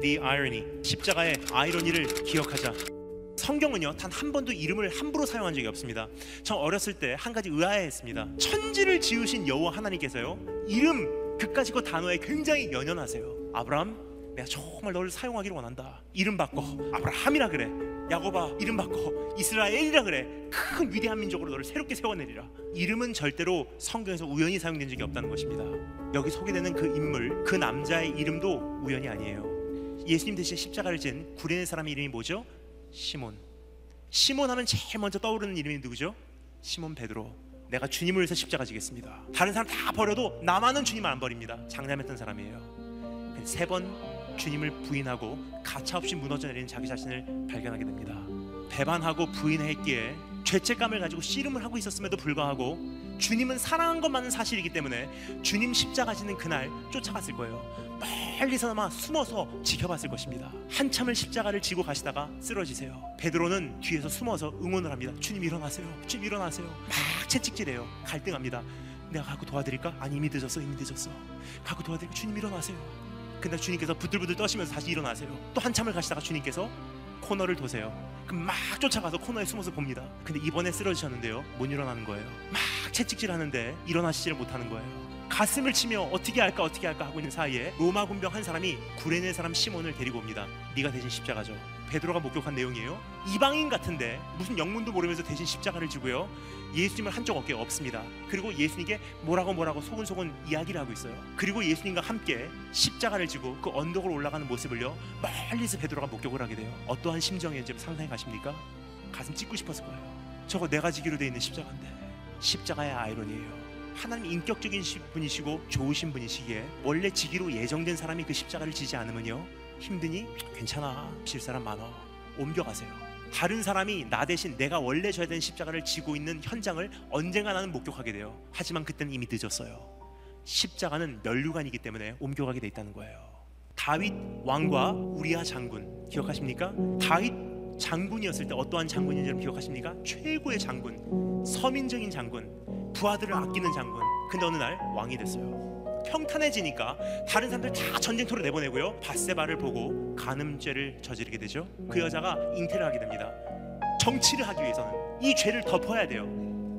the irony. 십자가의 아이러니를 기억하자. 성경은요 단 한 번도 이름을 함부로 사용한 적이 없습니다. 저 어렸을 때 한 가지 의아해했습니다. 천지를 지으신 여호와 하나님께서요 이름 그까짓 거 단어에 굉장히 연연하세요. 아브라함 내가 정말 너를 사용하기를 원한다. 이름 바꿔 아브라함이라 그래. 야곱아 이름 바꿔 이스라엘이라 그래. 큰 위대한 민족으로 너를 새롭게 세워내리라. 이름은 절대로 성경에서 우연히 사용된 적이 없다는 것입니다. 여기 소개되는 그 인물 그 남자의 이름도 우연이 아니에요. 예수님 대신 십자가를 진 구레네 사람의 이름이 뭐죠? 시몬. 시몬 하면 제일 먼저 떠오르는 이름이 누구죠? 시몬 베드로. 내가 주님을 위해서 십자가 지겠습니다. 다른 사람 다 버려도 나만은 주님을 안 버립니다. 장담했던 사람이에요. 세 번 주님을 부인하고 가차없이 무너져 내리는 자기 자신을 발견하게 됩니다. 배반하고 부인했기에 죄책감을 가지고 씨름을 하고 있었음에도 불구하고 주님은 사랑한 것만은 사실이기 때문에 주님 십자가 지는 그날 쫓아갔을 거예요. 멀리서나마 숨어서 지켜봤을 것입니다. 한참을 십자가를 지고 가시다가 쓰러지세요. 베드로는 뒤에서 숨어서 응원을 합니다. 주님 일어나세요. 주님 일어나세요. 막 채찍질해요. 갈등합니다. 내가 가고 도와드릴까? 아니 이미 늦었어. 이미 늦었어. 가고 도와드릴까? 주님 일어나세요. 근데 주님께서 부들부들 떠시면서 다시 일어나세요. 또 한참을 가시다가 주님께서 코너를 도세요. 그럼 막 쫓아가서 코너에 숨어서 봅니다. 근데 이번에 쓰러지셨는데요. 못 일어나는 거예요. 막 채찍질 하는데 일어나시지를 못하는 거예요. 가슴을 치며 어떻게 할까 어떻게 할까 하고 있는 사이에 로마 군병 한 사람이 구레네 사람 시몬을 데리고 옵니다. 네가 대신 십자가죠. 베드로가 목격한 내용이에요. 이방인 같은데 무슨 영문도 모르면서 대신 십자가를 지고요. 예수님을 한쪽 어깨에 없습니다. 그리고 예수님께 뭐라고 뭐라고 소근소근 이야기를 하고 있어요. 그리고 예수님과 함께 십자가를 지고 그 언덕을 올라가는 모습을요. 멀리서 베드로가 목격을 하게 돼요. 어떠한 심정이었는지 상상해 가십니까? 가슴 찢고 싶었을 거예요. 저거 내가 지기로 돼 있는 십자가인데 십자가의 아이러니예요. 하나님 인격적인 분이시고 좋으신 분이시기에 원래 지기로 예정된 사람이 그 십자가를 지지 않으면요 힘드니? 괜찮아. 질 사람 많아. 옮겨가세요. 다른 사람이 나 대신 내가 원래 져야 되는 십자가를 지고 있는 현장을 언젠가 나는 목격하게 돼요. 하지만 그때는 이미 늦었어요. 십자가는 면류관이기 때문에 옮겨가게 돼 있다는 거예요. 다윗 왕과 우리아 장군 기억하십니까? 다윗 장군이었을 때 어떠한 장군인지 기억하십니까? 최고의 장군 서민적인 장군 부하들을 아끼는 장군. 근데 어느 날 왕이 됐어요 평탄해지니까 다른 사람들 다 전쟁터로 내보내고요. 바세바를 보고 간음죄를 저지르게 되죠. 그 여자가 잉태를 하게 됩니다. 정치를 하기 위해서는 이 죄를 덮어야 돼요.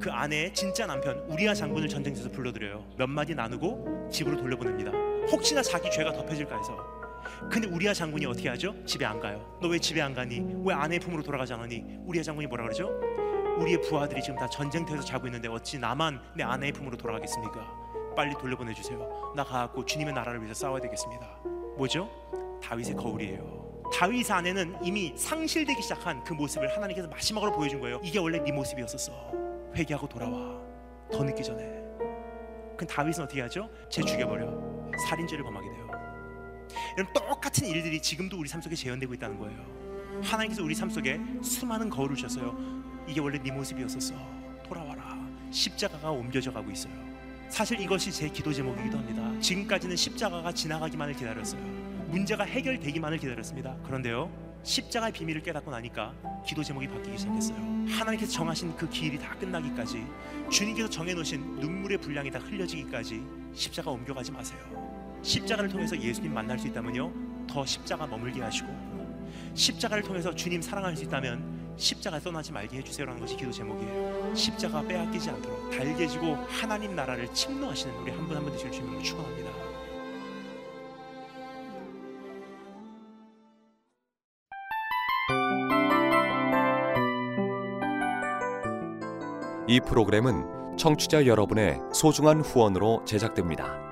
그 아내의 진짜 남편 우리아 장군을 전쟁터에서 불러들여요. 몇 마디 나누고 집으로 돌려보냅니다. 혹시나 자기 죄가 덮여질까 해서. 근데 우리아 장군이 어떻게 하죠? 집에 안 가요. 너 왜 집에 안 가니? 왜 아내의 품으로 돌아가지 않으니? 우리아 장군이 뭐라 그러죠? 우리의 부하들이 지금 다 전쟁터에서 자고 있는데 어찌 나만 내 아내의 품으로 돌아가겠습니까? 빨리 돌려보내 주세요. 나 가갖고 주님의 나라를 위해서 싸워야 되겠습니다. 뭐죠? 다윗의 거울이에요. 다윗 안에는 이미 상실되기 시작한 그 모습을 하나님께서 마지막으로 보여준 거예요. 이게 원래 네 모습이었었어. 회개하고 돌아와. 더 늦기 전에. 그 다윗은 어떻게 하죠? 쟤 죽여버려. 살인죄를 범하게 돼요. 여러분 똑같은 일들이 지금도 우리 삶 속에 재현되고 있다는 거예요. 하나님께서 우리 삶 속에 수많은 거울을 주셨어요. 이게 원래 네 모습이었었어. 돌아와라. 십자가가 옮겨져 가고 있어요. 사실 이것이 제 기도 제목이기도 합니다. 지금까지는 십자가가 지나가기만을 기다렸어요. 문제가 해결되기만을 기다렸습니다. 그런데요. 십자가의 비밀을 깨닫고 나니까 기도 제목이 바뀌기 시작했어요. 하나님께서 정하신 그 길이 다 끝나기까지 주님께서 정해놓으신 눈물의 분량이 다 흘려지기까지 십자가 옮겨가지 마세요. 십자가를 통해서 예수님 만날 수 있다면요. 더 십자가 머물게 하시고 십자가를 통해서 주님 사랑할 수 있다면 십자가 떠나지 말게 해주세요라는 것이 기도 제목이에요. 십자가 빼앗기지 않도록 달개지고 하나님 나라를 침노하시는 우리 한 분 한 분 되실 주님을 축원합니다. 이 프로그램은 청취자 여러분의 소중한 후원으로 제작됩니다.